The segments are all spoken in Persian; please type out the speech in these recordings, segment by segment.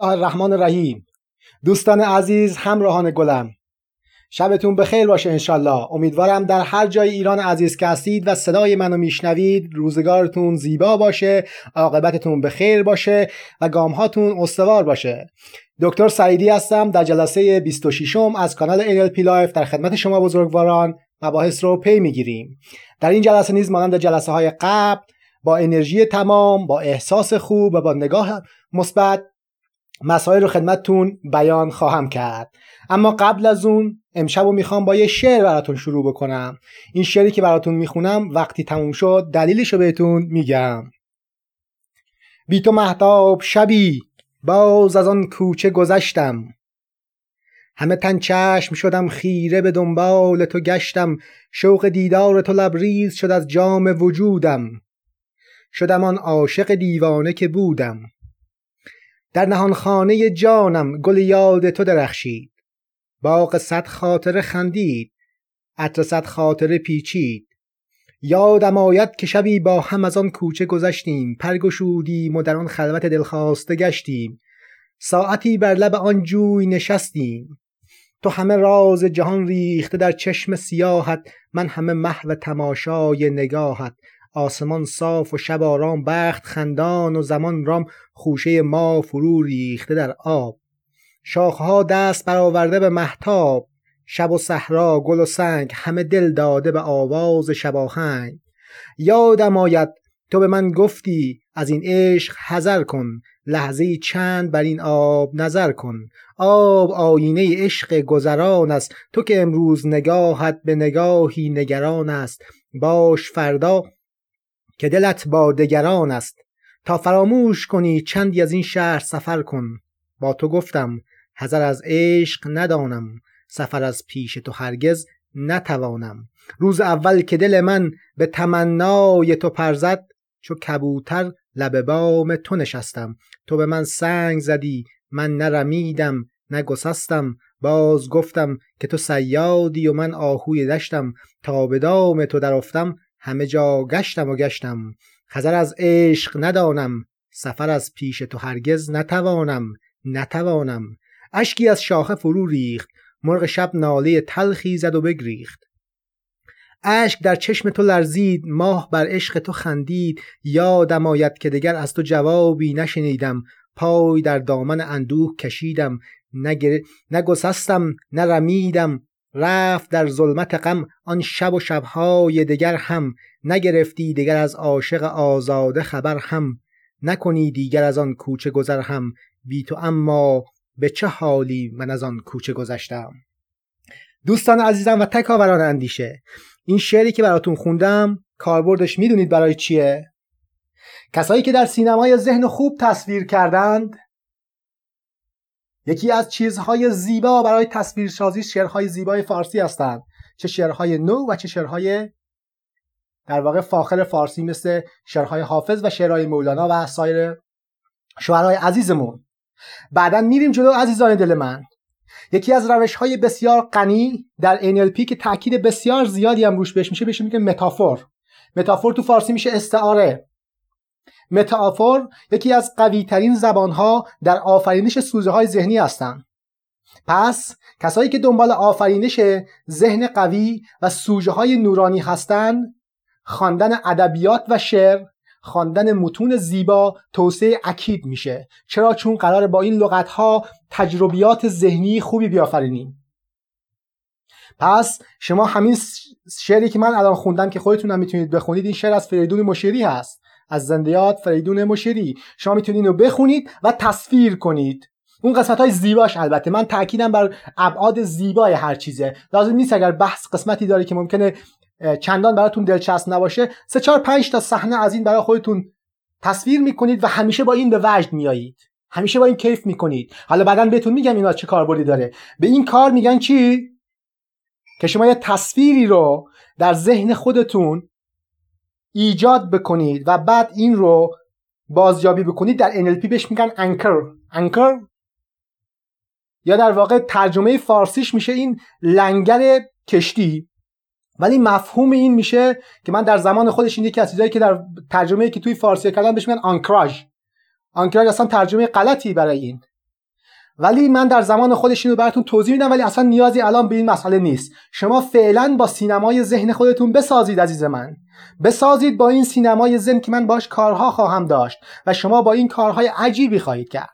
الرحمن الرحیم دوستان عزیز همراهان گلم. شبتون بخیر باشه انشالله. امیدوارم در هر جای ایران عزیز که هستید و صدای منو میشنوید روزگارتون زیبا باشه عاقبتتون بخیر باشه و گامهاتون استوار باشه. دکتر سعیدی هستم در جلسه 26 م از کانال NLP Life در خدمت شما بزرگواران مباحث رو پی می‌گیریم. در این جلسه نیز مانند جلسه های قبل با انرژی تمام با احساس خوب و با نگاه مثبت مسائل رو خدمتتون بیان خواهم کرد. اما قبل از اون امشب رو می‌خوام با یه شعر براتون شروع بکنم. این شعری که براتون می‌خونم وقتی تموم شد دلیلش رو بهتون میگم. بی تو محتاب شبی باز از آن کوچه گذشتم. همه تن چشم شدم خیره به دنبال تو گشتم. شوق دیدار تو لبریز شد از جام وجودم. شدم آن عاشق دیوانه که بودم. در نهان خانه جانم گل یاد تو درخشید. باغ صد خاطر خندید عطر صد خاطر پیچید. یادم آید که شبی با هم از آن کوچه گذشتیم پرگشودیم و در آن خلوت دلخواسته گشتیم. ساعتی بر لب آن جوی نشستیم. تو همه راز جهان ریخته در چشم سیاحت من همه محو تماشای نگاهت. آسمان صاف و شب آرام بخت خندان و زمان رام خوشه ما فرو ریخته در آب. شاخها دست برآورده به محتاب شب و صحرا گل و سنگ همه دل داده به آواز شباهنگ یادم آید تو به من گفتی از این عشق حذر کن لحظه چند بر این آب نظر کن. آب آینه عشق گذران است تو که امروز نگاهت به نگاهی نگران است. باش فردا که دلت با دگران است. تا فراموش کنی چندی از این شهر سفر کن. با تو گفتم حذر از عشق ندانم. سفر از پیش تو هرگز نتوانم. روز اول که دل من به تمنای تو پرزد چو کبوتر لب بام تو نشستم. تو به من سنگ زدی من نرمیدم نگسستم باز گفتم که تو سیادی و من آهوی دشتم. تا به دام تو درافتم همه جا گشتم و گشتم. خزر از عشق ندانم. سفر از پیش تو هرگز نتوانم. نتوانم. اشکی از شاخه فرو ریخت. مرغ شب ناله تلخی زد و بگریخت. اشک در چشم تو لرزید. ماه بر عشق تو خندید. یادم آید که دگر از تو جوابی نشنیدم. پای در دامن اندوه کشیدم. نگسستم نرمیدم رفت در ظلمت غم آن شب و شبهای دگر هم. نگرفتی دیگر از عاشق آزاده خبر هم. نکنی دیگر از آن کوچه گذر هم. بی تو اما به چه حالی من از آن کوچه گذشتم؟ دوستان عزیزم و تکاوران اندیشه این شعری که براتون خوندم کاربردش می‌دونید برای چیه؟ کسایی که در سینمای ذهن خوب تصویر کردند یکی از چیزهای زیبا برای تصویرسازی شعرهای زیبای فارسی هستند چه شعرهای نو و چه شعرهای در واقع فاخر فارسی مثل شعرهای حافظ و شعرهای مولانا و سایر شعرهای عزیزمون. بعدا میریم جلو عزیزان دل من. یکی از روش های بسیار غنی در NLP که تاکید بسیار زیادی هم روش بهش میشه بهش میگه متافور. متافور تو فارسی میشه استعاره. متافور یکی از قوی ترین زبان ها در آفرینش سوزه های ذهنی هستند. پس کسایی که دنبال آفرینش ذهن قوی و سوژه های نورانی هستند خواندن ادبیات و شعر خواندن متون زیبا توسعه اکید میشه. چرا؟ چون قرار با این لغت ها تجربیات ذهنی خوبی بیافرینیم. پس شما همین شعری که من الان خوندم که خودتون می‌تونید بخونید این شعر از فریدون مشیری هست. از زندیات فریدون مشیری. شما می‌تونید اینو بخونید و تصویر کنید. اون قسمت های زیباش البته. من تاکیدم بر ابعاد زیبای هر چیزه. لازم نیست اگر بحث قسمتی داره که ممکنه چندان براتون دلچسب نباشه سه چهار پنج تا صحنه از این برای خودتون تصویر می‌کنید و همیشه با این به وجد میایید همیشه با این کیف می‌کنید. حالا بعدا بهتون میگم اینا چه کاربردی داره. به این کار میگن چی؟ که شما یه تصویری رو در ذهن خودتون ایجاد بکنید و بعد این رو بازیابی بکنید در NLP بهش میگن انکر انکر یا در واقع ترجمه فارسیش میشه این لنگر کشتی. ولی مفهوم این میشه که من در زمان خودش این یکی از چیزایی که در ترجمه که توی فارسی کردن بهش میگن آنکراژ آنکراژ اصلا ترجمه غلطی برای این. ولی من در زمان خودش اینو براتون توضیح میدم ولی اصلا نیازی الان به این مسئله نیست. شما فعلا با سینمای ذهن خودتون بسازید عزیز من. بسازید با این سینمای ذهن که من باش کارها خواهم داشت و شما با این کارهای عجیبی خواهید کرد.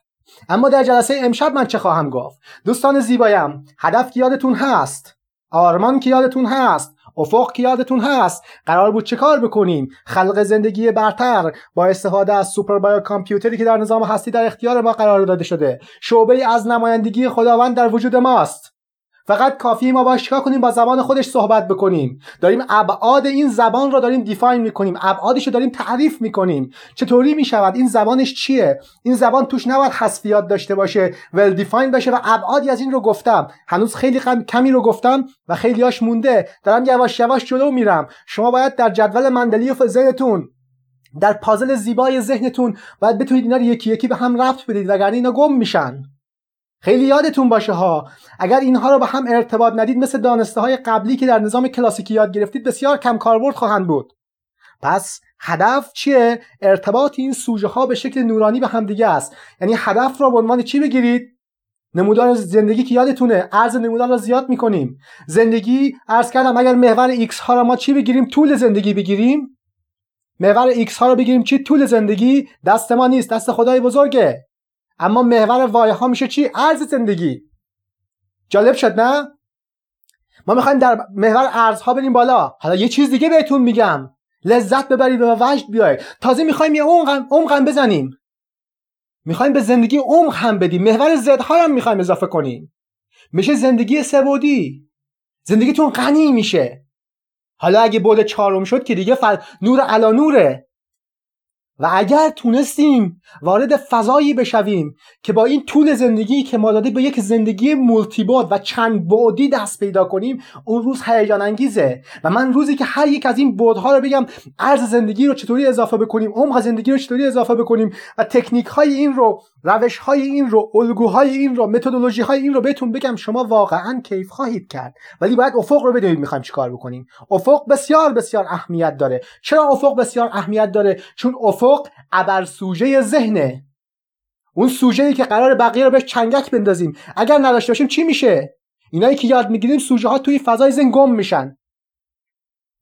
اما در جلسه امشب من چه خواهم گفت؟ دوستان زیبایم هدف یادتون هست. آرمان که یادتون هست افق که یادتون هست قرار بود چه کار بکنیم؟ خلق زندگی برتر با استفاده از super bio computer ی که در نظام هستی در اختیار ما قرار داده شده. شعبه از نمایندگی خداوند در وجود ماست. فقط کافی ما باش چیکار کنیم با زبان خودش صحبت بکنیم. داریم ابعاد این زبان رو داریم define می‌کنیم. ابعادش رو داریم تعریف می‌کنیم. چطوری می‌شود؟ این زبانش چیه؟ این زبان توش نباید حذفیات داشته باشه well defined باشه و ابعادی از این رو گفتم. هنوز خیلی کمی رو گفتم و خیلیاش مونده. دارم یواش یواش جلو میرم. شما باید در جدول مندلی و ذهنتون در پازل زیبای ذهنتون باید بتونید اینا رو یکی یکی به هم ربط بدید وگرنه اینا گم میشن. خیلی یادتون باشه ها. اگر اینها رو به هم ارتباط ندید مثل دانسته های قبلی که در نظام کلاسیکی یاد گرفتید بسیار کم کاربرد خواهند بود. پس هدف چیه؟ ارتباط این سوژه ها به شکل نورانی به هم دیگه است. یعنی هدف را به عنوان چی بگیرید؟ نمودار زندگی که یادتونه. ارز نمودار را زیاد می‌کنیم. زندگی ارز کردم اگر محور x ها را ما چی بگیریم؟ طول زندگی بگیریم. محور x ها را بگیریم چی؟ طول زندگی. دست ما نیست. دست خدای بزرگه. اما محور وای ها میشه چی؟ ارز زندگی. جالب شد نه؟ ما می‌خوایم در محور ارزها بریم بالا. حالا یه چیز دیگه بهتون میگم. لذت ببرید و وجد بیاید. تازه می‌خوایم یه عمق هم بزنیم. می‌خوایم به زندگی عمق هم بدیم. محور زدها هم می‌خوایم اضافه کنیم. میشه زندگی سبودی زندگیتون غنی میشه. حالا اگه بود چهارم شد که دیگه فل... نور علا نوره. و اگر تونستیم وارد فضایی بشویم که با این طول زندگی که ما داده به یک زندگی مولتی و چند بعدی دست پیدا کنیم اون روز هیجان انگیزه. و من روزی که هر یک از این بعدها رو بگم ارز زندگی رو چطوری اضافه بکنیم عمق زندگی رو چطوری اضافه بکنیم و تکنیک های این رو روش های این رو الگوهای این رو متدولوژی های این رو بهتون بگم شما واقعا کیف خواهید کرد. ولی باید افق رو بدونید می‌خوایم چیکار بکنیم. افق بسیار بسیار اهمیت داره. چرا افق بسیار اهمیت داره؟ چون افق ابر سوژه ذهنه. اون سوژه ای که قرار بقیه رو بهش چنگک بندازیم. اگر نداشته باشیم چی میشه؟ اینایی که یاد می‌گیریم سوژه ها توی فضای ذهن گم میشن.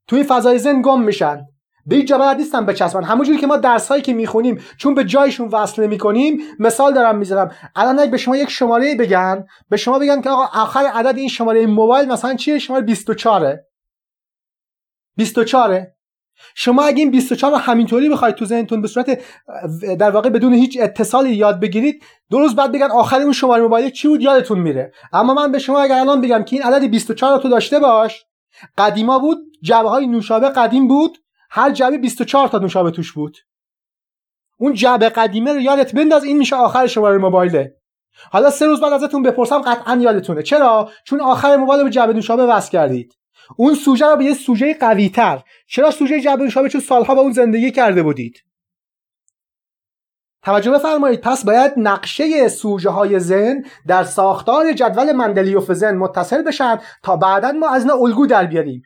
توی فضای ذهن گم میشن. به این جبهت نیستن بچسبن. همونجوری که ما درس هایی که می‌خونیم چون به جایشون وصل می‌کنیم مثال دارم می‌ذارم. الان اگه به شما یک شماره بگن به شما بگن که آقا آخر عدد این شماره موبایل مثلا چیه؟ شماره 24 24 شما اگه این 24 رو همینطوری بخواید تو ذهنتون به صورت در واقع بدون هیچ اتصالی یاد بگیرید دو روز بعد بگن آخر اون شماره موبایل چی بود؟ یادتون میره. اما من به شما اگر الان بگم که این عدد 24 رو تو داشته باش قدیما بود جعبه های نوشابه قدیم بود هر جعبه 24 تا نوشابه توش بود. اون جعبه قدیمه رو یادت بنداز این میشه آخر شماره موبایله. حالا سه روز بعد ازتون بپرسم قطعا یادتونه. چرا؟ چون آخر موبایل به جعبه نوشابه وصل کردید. اون سوژه رو به یه سوژه قوی تر چرا سوژه جعبه نوشابه چون سالها با اون زندگی کرده بودید. توجه بفرمایید. پس باید نقشه سوژه های ذهن در ساختار جدول مندلیوف ذهن متصل بشن تا بعدا ما از اینا الگو در بیاریم.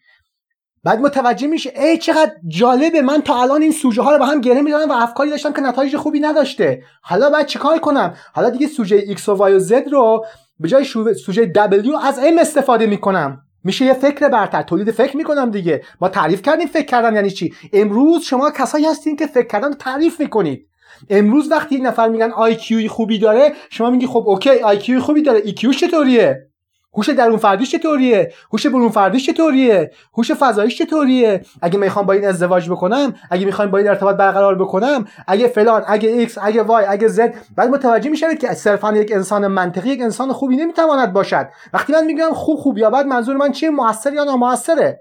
بعد متوجه میشه ای چقدر جالبه. من تا الان این سوژه ها رو با هم گره می‌دادم و افکاری داشتم که نتایج خوبی نداشته. حالا باید چیکار کنم؟ حالا دیگه سوژه x و y و z رو به جای سوژه w از m استفاده می‌کنم. میشه یه فکر برتر. تولید فکر می‌کنم دیگه. ما تعریف کردیم فکر کردن یعنی چی؟ امروز شما کسایی هستین که فکر کردن تعریف می‌کنید. امروز وقتی یک نفر میگن IQ خوبی داره شما میگی خب okay IQ خوبی داره. EQ چطوریه؟ هوش درون فردیش چطوریه؟ هوش برون فردیش چطوریه؟ هوش فضاییش چطوریه؟ اگه می‌خوام با این ازدواج بکنم اگه می‌خوام با این ارتباط برقرار بکنم اگه فلان اگه X اگه Y اگه Z بعد متوجه می‌شوید که صرفا یک انسان منطقی یک انسان خوبی نمی‌تواند باشد. وقتی من میگم خوب خوب یا بد منظور من چیه؟ موثر یا ناموثره؟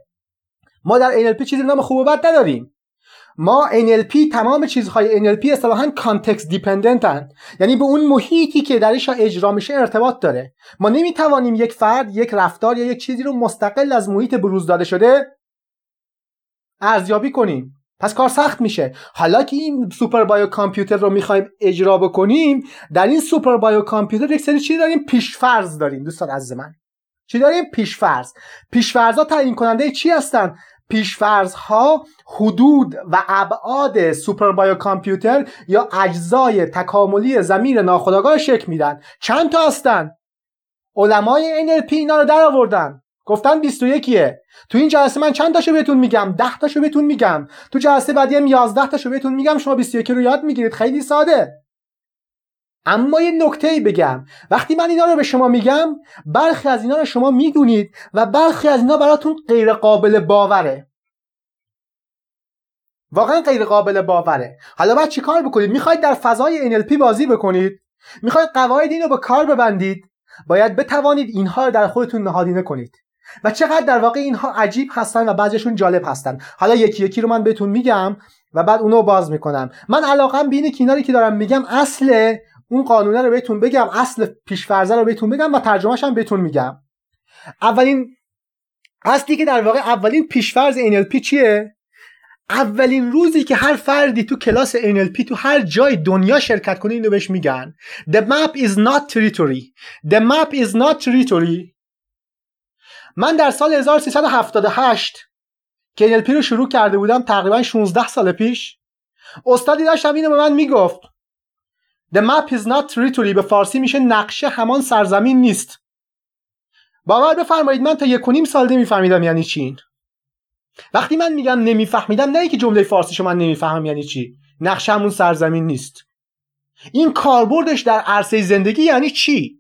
ما در NLP چیزی نام خوب و بد نداریم. ما NLP تمام چیزهای NLP اصطلاحا context dependent یعنی به اون محیطی که درش اجرا میشه ارتباط داره. ما نمی‌توانیم یک فرد یک رفتار یا یک چیزی رو مستقل از محیط بروز داده شده ارزیابی کنیم. پس کار سخت میشه. حالا که این super bio computer رو می‌خوایم اجرا بکنیم در این super bio computer یک سری چیزی داریم. پیشفرض داریم دوستان از من. چی داریم؟ پیشفرض. پیشفرض ها تعیین کننده چی هستن؟ پیشفرض ها حدود و ابعاد super bio computer یا اجزای تکاملی ذهن ناخودآگاه شکل میدن. چند تا هستن؟ علمای NLP اینا رو در آوردن. گفتن 21 تو این جلسه من چند تاشو بهتون میگم؟ 10 تاشو بهتون میگم. تو جلسه بعدی هم 11 تاشو بهتون میگم شما 21 رو یاد می‌گیرید. خیلی ساده. اما یه نکته ای بگم. وقتی من اینا رو به شما میگم برخی از اینا رو شما می‌دونید و برخی از اینا براتون غیر قابل باوره. واقعا غیر قابل باوره. حالا باید چیکار بکنید؟ می‌خواید در فضای NLP بازی بکنید؟ می‌خواید قواعد اینو به کار ببندید؟ باید بتوانید اینها رو در خودتون نهادینه کنید. و چقدر در واقع اینها عجیب هستن و بعضیشون جالب هستن. حالا یکی یکی رو من بهتون میگم و بعد اونو باز می‌کنم. من علاقم به اینه که که دارم میگم اصل اون قانونه رو بهتون بگم اصل پیشفرزه رو بهتون بگم و ترجمهش هم بهتون میگم. اولین اصلی که در واقع اولین پیشفرز NLP چیه؟ اولین روزی که هر فردی تو کلاس NLP تو هر جای دنیا شرکت کنه اینو بهش میگن. The map is not territory. The map is not territory. من در سال 1378 که NLP رو شروع کرده بودم تقریبا 16 سال پیش استادی داشتم اینو به من می‌گفت. The map is not territory به فارسی میشه نقشه همان سرزمین نیست. باور بفرمایید من تا یک و نیم سال نمیفهمیدم یعنی چی. وقتی من میگم نمیفهمیدم نه که جمله فارسی من نمی‌فهمم یعنی چی. نقشه همون سرزمین نیست. این کاربردش در عرصه زندگی یعنی چی؟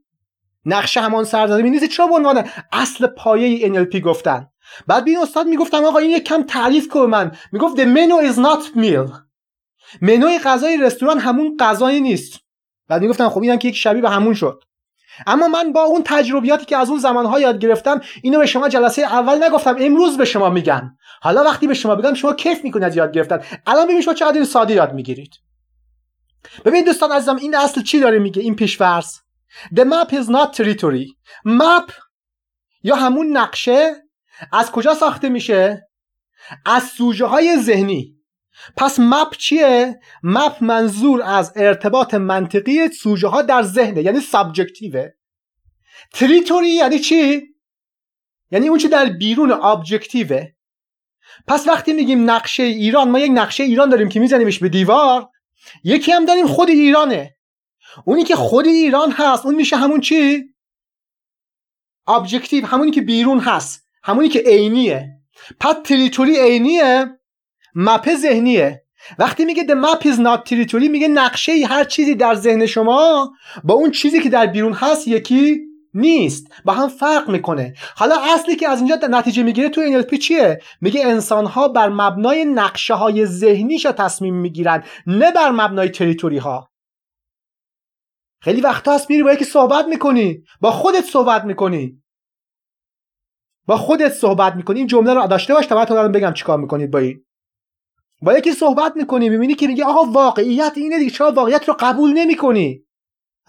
نقشه همان سرزمین نیست. چرا به عنوان اصل پایه NLP گفتن؟ بعد بین استاد می‌گفتم آقا این یک کم تعریف کن من. می‌گفت the menu is not meal. منوی غذای رستوران همون غذایی نیست. بعد می‌گفتم خب اینم که یک شبیه به همون شد. اما من با اون تجربیاتی که از اون زمانها یاد گرفتم اینو به شما جلسه اول نگفتم امروز به شما میگم. حالا وقتی به شما بگم شما کیف می‌کنید یاد گرفتن. الان ببین شما چقدر ساده یاد می‌گیرید. ببین دوستان عزیزم این اصل چی داره میگه؟ این پیشفرض. The map is not territory. Map یا همون نقشه از کجا ساخته میشه؟ از سوژه های ذهنی. پس مپ چیه؟ مپ منظور از ارتباط منطقی سوژه ها در ذهنه یعنی سابجکتیوه تریتوری یعنی چی؟ یعنی اون چی در بیرون ابجکتیوه. پس وقتی میگیم نقشه ایران ما یک نقشه ایران داریم که میزنیمش به دیوار. یکی هم داریم خود ایرانه. اونی که خود ایران هست اون میشه همون چی؟ objective همونی که بیرون هست همونی که عینیه. پس territory عینیه. map ذهنیه. وقتی میگه the map is not territory میگه نقشه هر چیزی در ذهن شما با اون چیزی که در بیرون هست یکی نیست. با هم فرق می‌کنه. حالا اصلی که از اینجا نتیجه می‌گیره تو NLP چیه؟ میگه انسان ها بر مبنای نقشه های ذهنیش تصمیم می‌گیرن نه بر مبنای territory ها خیلی وقت هست میری با یکی صحبت می‌کنی با خودت صحبت می‌کنی. با خودت صحبت می‌کنی. این جمله رو داشته باش تا من بگم چیکار می‌کنید با این. با یکی صحبت می‌کنی می‌بینی که میگه آقا واقعیت اینه دیگه چرا واقعیت رو قبول نمی‌کنی.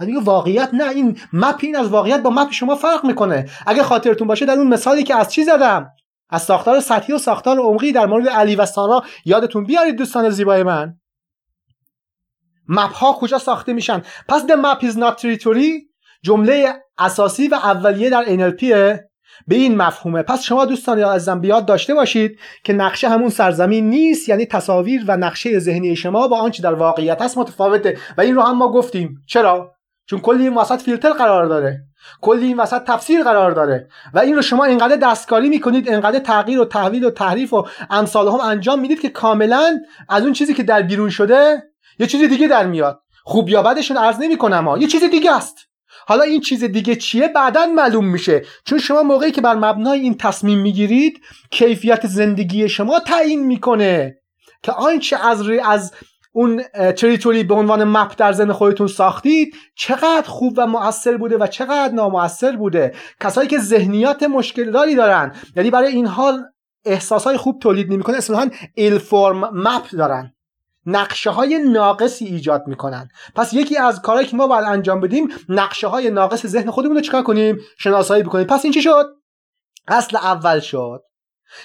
میگه واقعیت نه این مپ این از واقعیت با مپ شما فرق می‌کنه. اگه خاطرتون باشه در اون مثالی که از چی زدم؟ از ساختار سطحی و ساختار عمقی در مورد علی و سارا یادتون بیارید دوستان زیبای من. مپ ها کجا ساخته میشن؟ پس the map is not territory جمله اساسی و اولیه در NLP به این مفهومه. پس شما دوستان عزیزم بیاد داشته باشید که نقشه همون سرزمین نیست یعنی تصاویر و نقشه ذهنی شما با آنچه در واقعیت هست متفاوته و این رو هم ما گفتیم. چرا؟ چون کلی این وسط فیلتر قرار داره. کلی این وسط تفسیر قرار داره. و این رو شما اینقدر دستکاری می‌کنید اینقدر تغییر و تحویل و تحریف و امثال هم انجام می‌دید که کاملا از اون چیزی که در بیرون شده یه چیز دیگه در میاد. خوب یا بدشون عرض نمی‌کنم ها. یه چیز دیگه است. حالا این چیز دیگه چیه؟ بعدا معلوم میشه. چون شما موقعی که بر مبنای این تصمیم می‌گیرید کیفیت زندگی شما تعیین می‌کنه. که آنچه از از اون تریتوری به عنوان مپ در ذهن خودتون ساختید چقدر خوب و مؤثر بوده و چقدر نامؤثر بوده. کسایی که ذهنیات مشکل داری دارن یعنی برای این حال احساسای خوب تولید نمی‌کنه اصلا ایل فرم مپ دارن. نقشه های ناقصی ایجاد می‌کنن. پس یکی از کارهایی که ما باید انجام بدیم نقشه های ناقص ذهن خودمون رو چیکار کنیم؟ شناسایی بکنیم. پس این چی شد؟ اصل اول شد.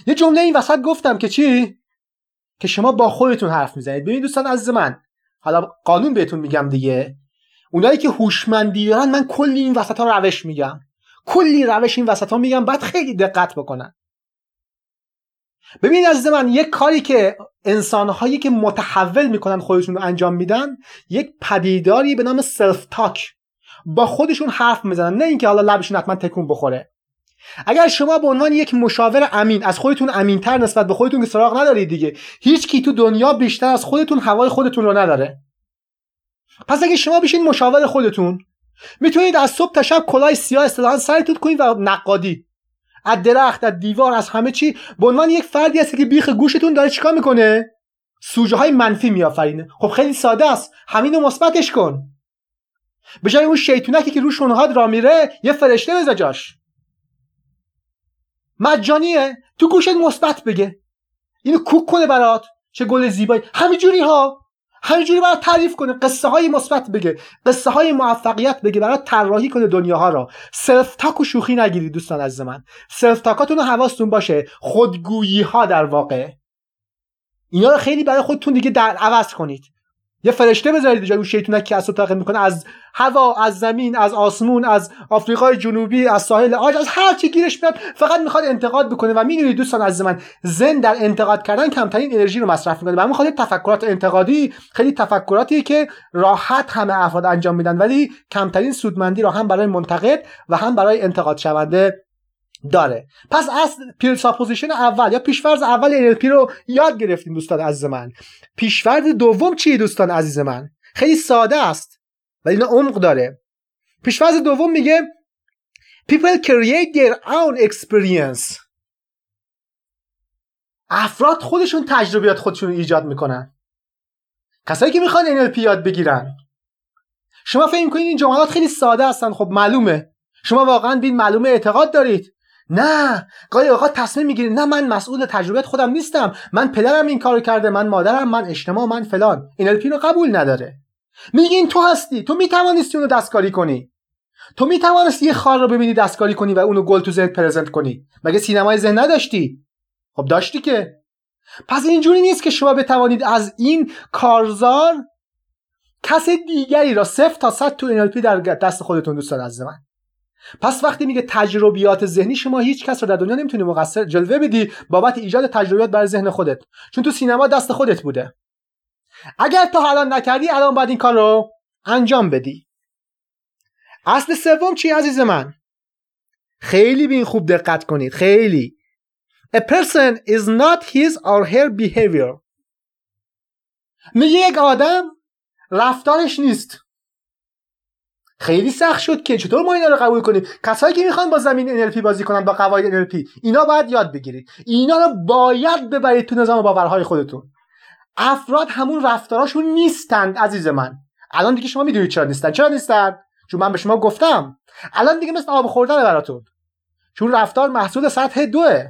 یه جمله این وسط گفتم که چی؟ که شما با خودتون حرف می‌زنید. ببین دوستان عزیز من حالا قانون بهتون میگم دیگه. اونایی که هوشمندی دارن من کلی این وسط ها روش میگم. کلی روش این وسط ها میگم باید خیلی دقت بکنن. ببینید از من یک کاری که انسانهایی که متحول می‌کنن خودشون رو انجام میدن یک پدیداری به نام self talk با خودشون حرف می‌زنن نه اینکه حالا لبشون حتما تکون بخوره. اگر شما به عنوان یک مشاور امین از خودتون امینتر نسبت به خودتون که سراغ ندارید دیگه هیچ کی تو دنیا بیشتر از خودتون هوای خودتون رو نداره. پس اگه شما بشین مشاور خودتون می‌تونید از صبح تا شب کلاه سیاه اصطلاحا سرتون کنید و نقادی. از درخت از دیوار از همه چی. به عنوان یک فردی هستی که بیخ گوشتون داره چیکار می‌کنه؟ سوژه های منفی میآفرینه. خب خیلی ساده است. همین رو مثبتش کن. به جای اون شیطونکی که روش اونها را میره یه فرشته بذار جاش. مجانیه. تو گوشت مثبت بگه. اینو کوک کنه برات. چه گل زیبایی. همینجوری ها همینجوری برات تعریف کنه قصه های مثبت بگه قصه های موفقیت بگه برات طراحی کنه دنیاها را. self talk و شوخی نگیرید دوستان از من. self talk اتون حواستون باشه. خودگویی ها در واقع. اینا رو خیلی برای خودتون دیگه در عوض کنید. یه فرشته بذارید جای اون شیطونک که اصلا تنقید می‌کنه از هوا از زمین از آسمون از آفریقای جنوبی از ساحل عاج از هر چی گیرش میاد فقط می‌خواد انتقاد بکنه و می‌دونید دوستان از من ذهن در انتقاد کردن کمترین انرژی رو مصرف می‌کنه و می‌خواد تفکرات انتقادی خیلی تفکراتی که راحت همه افراد انجام میدن ولی کمترین سودمندی رو هم برای منتقد و هم برای انتقاد شونده داره. پس از presupposition اول یا پیشفرض اول NLP رو یاد گرفتیم دوستان عزیز من. پیشفرض دوم چیه دوستان عزیز من؟ خیلی ساده است ولی اینا عمق داره. پیشفرض دوم میگه people create their own experience. افراد خودشون تجربیات خودشون ایجاد می‌کنن. کسایی که می‌خوان NLP یاد بگیرن. شما فکر می‌کنید این جملات خیلی ساده هستن خب معلومه. شما واقعا بین معلومه اعتقاد دارید. نه گاهی اوقات تصمیم می‌گیری نه من مسئول تجربیت خودم نیستم من پدرم این کارو کرده من مادرم من اجتماع من فلان. این رو قبول نداره. میگی این تو هستی تو می‌توانستی اونو دستکاری کنی. تو می‌توانستی یه خار رو ببینی دستکاری کنی و اونو گل تو ذهن پرزنت کنی. مگه سینمای ذهن نداشتی؟ خب داشتی که. پس اینجوری نیست که شما بتوانید از این کارزار کس دیگری را صفر تا صد تو NLP در دست خودتون دوست از من. پس وقتی میگه تجربیات ذهنی شما هیچ کس رو در دنیا نمی‌تونی مقصر جلوه بدی بابت ایجاد تجربیات برای ذهن خودت. چون تو سینما دست خودت بوده. اگر تا الان نکردی الان باید این کار رو انجام بدی. اصل سوم چی عزیز من؟ خیلی به این خوب دقت کنید خیلی. A person is not his or her behavior. میگه یک آدم رفتارش نیست. خیلی سخت شد که چطور ما اینا رو قبول کنیم؟ کسایی که می‌خوان با زمین NLP بازی کنن با قواعد NLP اینا باید یاد بگیرید. اینا رو باید ببرید تو نظام باورهای خودتون. افراد همون رفتاراشون نیستند عزیز من. الان دیگه شما می‌دونید چرا نیستن. چرا نیستن؟ چون من به شما گفتم. الان دیگه مثل آب خوردن براتون. چون رفتار محصول سطح دوه.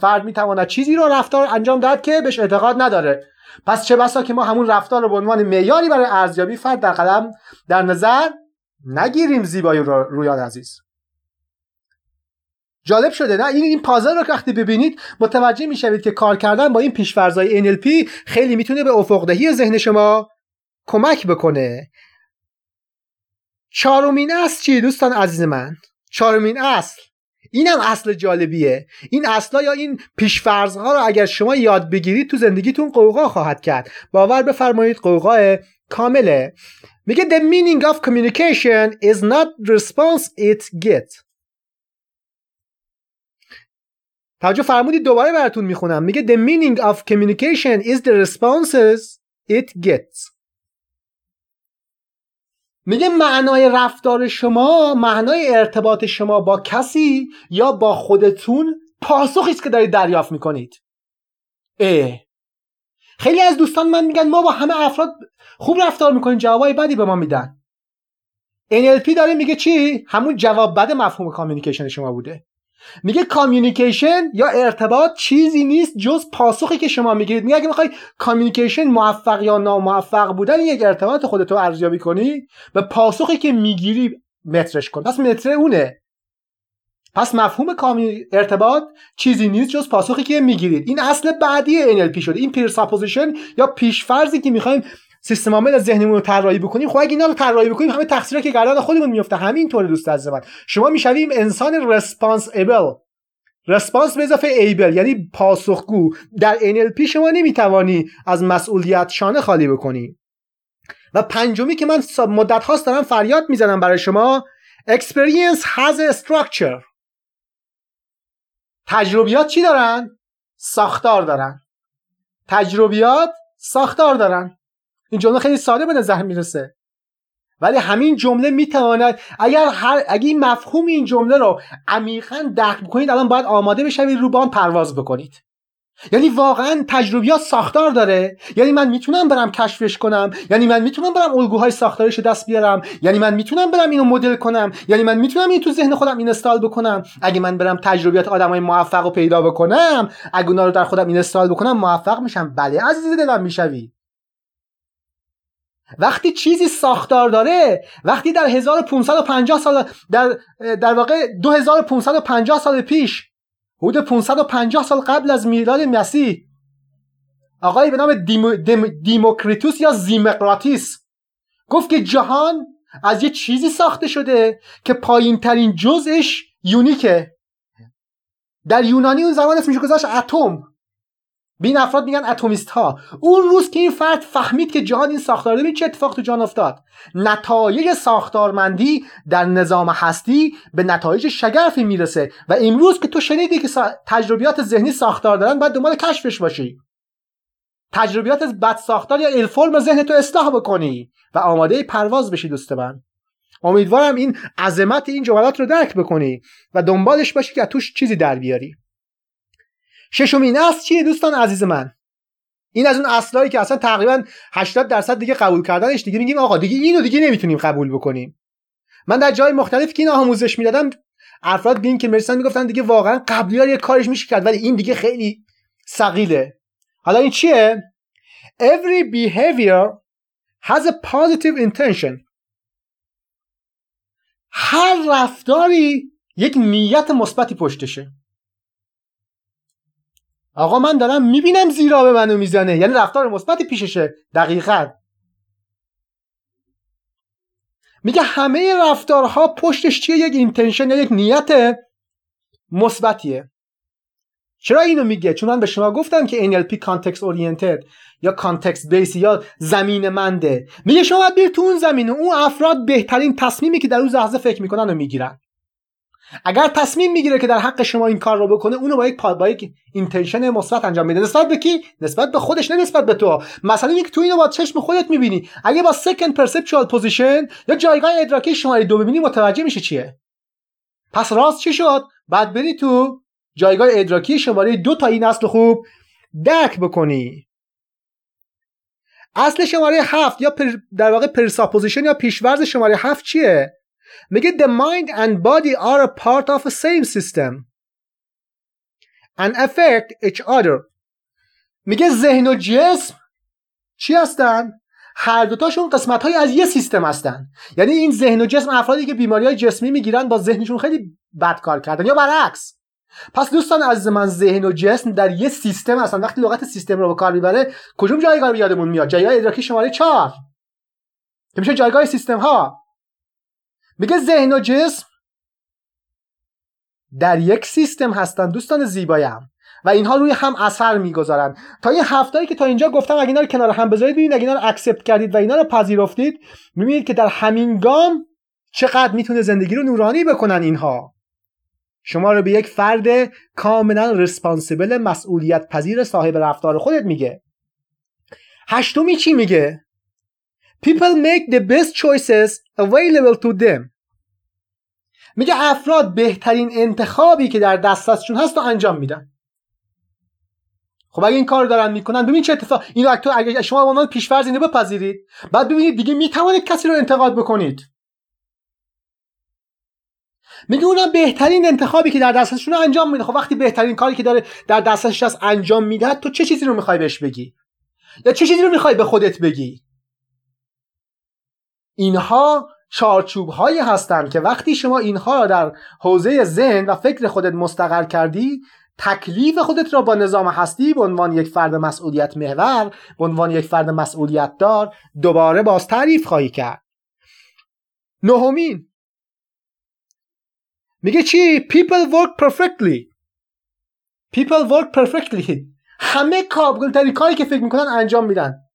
فرد می‌تواند چیزی رو رفتار انجام داد که بهش اعتقاد نداره. پس چه بسا که ما همون رفتار رو به عنوان معیاری برای ارزیابی فرد در قلم در نظر نگیریم زیبایی رو رویان عزیز. جالب شده نه؟ این این پازل رو وقتی ببینید متوجه می‌شوید که کار کردن با این پیشفرزای NLP خیلی می‌تونه به افقدهی ذهن شما کمک بکنه. چهارمین اصل چی؟ دوستان عزیز من چهارمین اصل. اینم اصل جالبیه. این اصلا یا این پیشفرزها رو اگر شما یاد بگیرید تو زندگیتون قوقا خواهد کرد. باور بفرمایید قوقا کامله. میگه the meaning of communication is not response it gets. توجه فرمودید دوباره براتون می‌خونم. میگه the meaning of communication is the responses it gets. میگه معنای رفتار شما معنای ارتباط شما با کسی یا با خودتون پاسخی است که دارید دریافت می‌کنید. خیلی از دوستان من میگن ما با همه افراد خوب رفتار می‌کنیم جوابای بدی به ما میدن. NLP داره میگه چی؟ همون جواب بد مفهوم communication شما بوده. میگه communication یا ارتباط چیزی نیست جز پاسخی که شما می‌گیرید. میگه اگه می‌خوای کامیونیکیشن موفق یا ناموفق بودن یک ارتباط خودتو ارزیابی کنی به پاسخی که می‌گیری مترش کن. پس متر اونه. پس مفهوم کامی ارتباط چیزی نیست جز پاسخی که می‌گیرید. این اصل بعدی NLP شده. این پیر یا پیشفرزی که می‌خوایم سیستم عامل ذهنمون رو طراحی بکنیم. خب اگه اینا رو طراحی بکنیم همه تقصیرها که گردن خودمون میفته همین طور دوست از من. شما می‌شویم انسان رسپانسیبل رسپانس به اضافه ایبل یعنی پاسخگو. در NLP شما نمی‌توانی از مسئولیت شانه خالی بکنی. و پنجمی که من مدت هاست دارم فریاد می‌زنم برای شما experience has a structure. تجربیات چی دارن؟ ساختار دارن. تجربیات ساختار دارن. این جمله خیلی ساده به نظر می‌رسه. ولی همین جمله می‌تواند اگر هر اگه این مفهوم این جمله رو عمیقا درک بکنید الان باید آماده بشوید رو بان پرواز بکنید. یعنی واقعا تجربیات ساختار داره. یعنی من می‌تونم برم کشفش کنم. یعنی من می‌تونم برم الگوهای ساختارش دست بیارم. یعنی من می‌تونم برم اینو مدل کنم. یعنی من می‌تونم این تو ذهن خودم اینستال بکنم. اگه من برم تجربیات آدمای موفق رو پیدا بکنم اگه اونا رو در خودم اینستال بکنم موفق میشم. بله عزیز دلم می‌شوی. وقتی چیزی ساختار داره وقتی در 1550 سال در در واقع 2550 سال پیش حدود 550 سال قبل از میلاد مسیح. آقای به نام دیمو دیموکریتوس یا زیمقراتیس گفت که جهان از یه چیزی ساخته شده که پایین ترین جزش یونیکه. در یونانی اون زمان اسمش گذاشت اتم. به این افراد میگن اتمیست ها اون روز که این فرد فهمید که جهان این ساختار ببین چه اتفاق تو جهان افتاد. نتایج ساختارمندی در نظام هستی به نتایج شگرفی می‌رسه و امروز که تو شنیدی که تجربیات ذهنی ساختار دارن باید دنبال کشفش باشی. تجربیات بد ساختار یا الفرم ذهن تو اصلاح بکنی و آماده پرواز بشی دوست من. امیدوارم این عظمت این جملات رو درک بکنی و دنبالش باشی که توش چیزی در بیاری. ششمین اصل چیه دوستان عزیز من؟ این از اون اصلایی که اصلا تقریبا 80 درصد دیگه قبول کردنش دیگه میگیم آقا دیگه اینو دیگه نمی‌تونیم قبول بکنیم. من در جای مختلف که این آموزش می‌دادم افراد بین که مرسن می‌گفتن دیگه واقعا قبلی ها یه کارش میشه کرد ولی این دیگه خیلی سقیله حالا این چیه؟ Every behavior has a positive intention. هر رفتاری یک نیت مثبتی پشتشه. آقا من دارم می‌بینم زیرآب منو می‌زنه. یعنی رفتار مثبتی پیششه. دقیقا. میگه همه رفتارها پشتش چیه یک intention یا یک نیت مثبتیه. چرا اینو میگه؟ چون من به شما گفتم که NLP context oriented یا context base یا زمینه‌منده. میگه شما باید تو اون زمینه اون افراد بهترین تصمیمی که در اون لحظه فکر می‌کنن و می‌گیرن. اگر تصمیم می‌گیره که در حق شما این کار رو بکنه اونو با یک با یک intention مثبت انجام میده. نسبت به کی؟ نسبت به خودش نه نسبت به تو. مثلا یک تو اینو با چشم خودت می‌بینی. اگه با second perceptual position یا جایگاه ادراکی شماره دو ببینی متوجه میشه چیه؟ پس راست چی شد؟ بعد بری تو جایگاه ادراکی شماره دو تا این اصل خوب درک بکنی. اصل شماره هفت یا پر در واقع presupposition یا پیش‌فرض شماره هفت چیه؟ میگه the mind and body are a part of the same system. And affect each other. میگه ذهن و جسم چی هستن؟ هر دوتاشون قسمت های از یه سیستم هستن. یعنی این ذهن و جسم افرادی که بیماری های جسمی می‌گیرن با ذهنشون خیلی بد کار کردن یا برعکس. پس دوستان عزیز من ذهن و جسم در یه سیستم هستن. وقتی لغت سیستم رو به کار می‌بره کجوم جایگاه یادمون میاد؟ جایگاه ادراکی شماره چهار. که میشه جایگاه سیستم ها میگه ذهن و جسم در یک سیستم هستن دوستان زیبایم و اینها روی هم اثر می‌گذارن. تا این هفت تایی که تا اینجا گفتم اگه اینا رو کنار هم بذارید ببینید اگه اینا رو accept کردید و اینا رو پذیرفتید می‌بینید که در همین گام چقدر می‌تونه زندگی رو نورانی بکنن اینها. شما رو به یک فرد کاملا responsible مسئولیت پذیر صاحب رفتار خودت میگه. هشتمی چی میگه؟ People make the best choices available to them. میگه افراد بهترین انتخابی که در دسترسشون هست رو انجام میدن. خب اگه این کار دارن می‌کنن ببین چه اتفاق اینو تو اگه شما به عنوان پیشفرض اینو بپذیرید بعد ببینید دیگه می‌توانید کسی رو انتقاد بکنید. میگه اونا بهترین انتخابی که در دسترسشون انجام میده. خب وقتی بهترین کاری که داره در دستش هست انجام میده تو چه چیزی رو می‌خوای بهش بگی؟ یا چه چیزی رو می‌خوای به خودت بگی؟ اینها چارچوب هایی هستند که وقتی شما اینها را در حوزه ذهن و فکر خودت مستقر کردی تکلیف خودت را با نظام هستی به عنوان یک فرد مسئولیت محور به عنوان یک فرد مسئولیت دار دوباره باز تعریف خواهی کرد. نهمین. میگه چی؟ People work perfectly. People work perfectly. همه ترین کاری که فکر می‌کنن انجام میدن.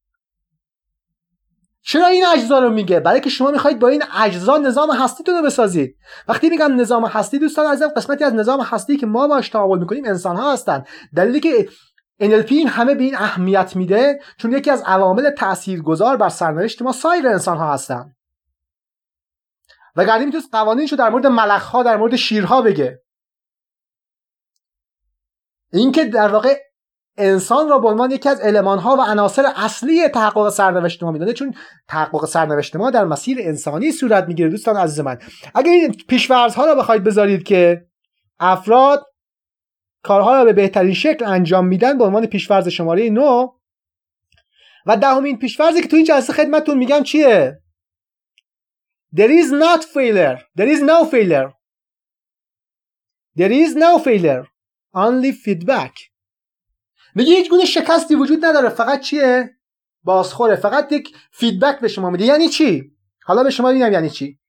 چرا این اجزا رو میگه؟ برای که شما می‌خواید با این اجزا نظام هستیتون رو بسازید. وقتی میگم نظام هستی دوستان عزیزم قسمتی از نظام هستی که ما باش تعامل می‌کنیم انسان ها هستن. دلیلی که NLP این همه به این اهمیت میده چون یکی از عوامل تاثیرگذار بر سرنوشت ما سایر انسان ها هستن. و گردی می‌تونست قوانینشو در مورد ملخ ها در مورد شیرها بگه. اینکه در واقع انسان را به عنوان یکی از علمان ها و عناصر اصلی تحقق سرنوشت ما می‌دونه چون تحقق سرنوشت ما در مسیر انسانی صورت می‌گیره دوستان عزیز من. اگر این پیشورز ها را بخواید بذارید که افراد کارها را به بهترین شکل انجام میدن به عنوان پیشورز شماره 9 و دهمین پیشورزی که تو این جلسه خدمتتون میگم چیه؟ There is not failure. There is no failure. There is no failure. Only feedback. میگه هیچ گونه شکستی وجود نداره فقط چیه؟ بازخورده فقط یک feedback به شما میده. یعنی چی؟ حالا به شما ببینم یعنی چی؟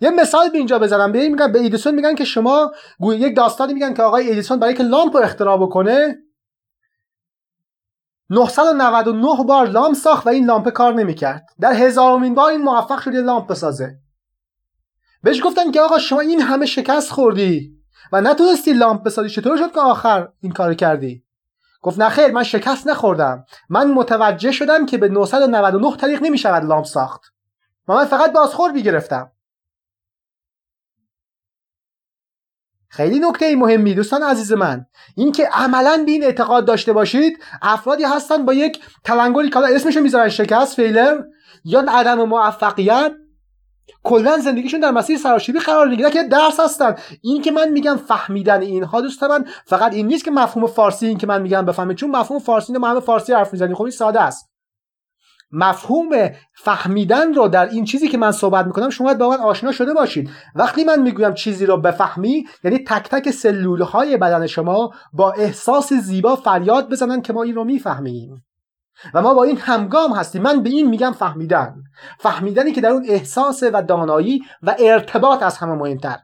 یه مثال به اینجا بزنم. به میگن به ایدیسون میگن که شما یک داستانی میگن که آقای ایدیسون برای که لامپ رو اختراع بکنه 999 بار لامپ ساخت و این لامپ کار نمی‌کرد. در هزارمین بار این موفق شد یه لامپ بسازه. بهش گفتن که آقا شما این همه شکست خوردی و نتونستی لامپ بسازی. چطور شد که آخر این کار کردی؟ گفت نه خیر من شکست نخوردم. من متوجه شدم که به 999 طریق نمی‌شود لامپ ساخت. و من فقط بازخور گرفتم خیلی نکته مهمی دوستان عزیز من. اینکه عملا به این اعتقاد داشته باشید افرادی هستن با یک تلنگری که اسمشو می‌ذارن شکست فیلر یا عدم موفقیت کلا زندگیشون در مسیر سراشیبی قرار می‌گیره. که درس هستن. این که من میگم فهمیدن اینها دوست من فقط این نیست که مفهوم فارسی این که من میگم بفهمید چون مفهوم فارسی ما همه فارسی حرف می‌زنیم. خب این ساده است. مفهوم فهمیدن رو در این چیزی که من صحبت می‌کنم شما باید با من آشنا شده باشید. وقتی من می‌گویم چیزی رو بفهمی یعنی تک تک سلول های بدن شما با احساس زیبا فریاد بزنن که ما این رو می‌فهمیم. و ما با این همگام هستیم. من به این میگم فهمیدن. فهمیدنی که در اون احساس و دانایی و ارتباط از همه مهمتر.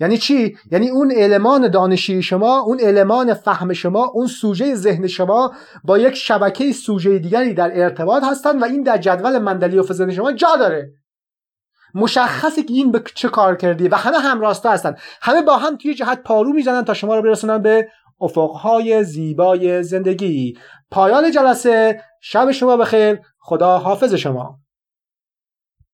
یعنی چی؟ یعنی اون المان دانشی شما اون المان فهم شما اون سوژه ذهن شما با یک شبکه سوژه دیگری در ارتباط هستن و این در جدول مندلی و ذهن شما جا داره. مشخصه که این به چه کار کردی و همه همراستا هستن. همه با هم توی جهت پارو می‌زنن تا شما رو برسونن به افقهای زیبای زندگی. پایان جلسه. شب شما بخیر. خدا حافظ شما.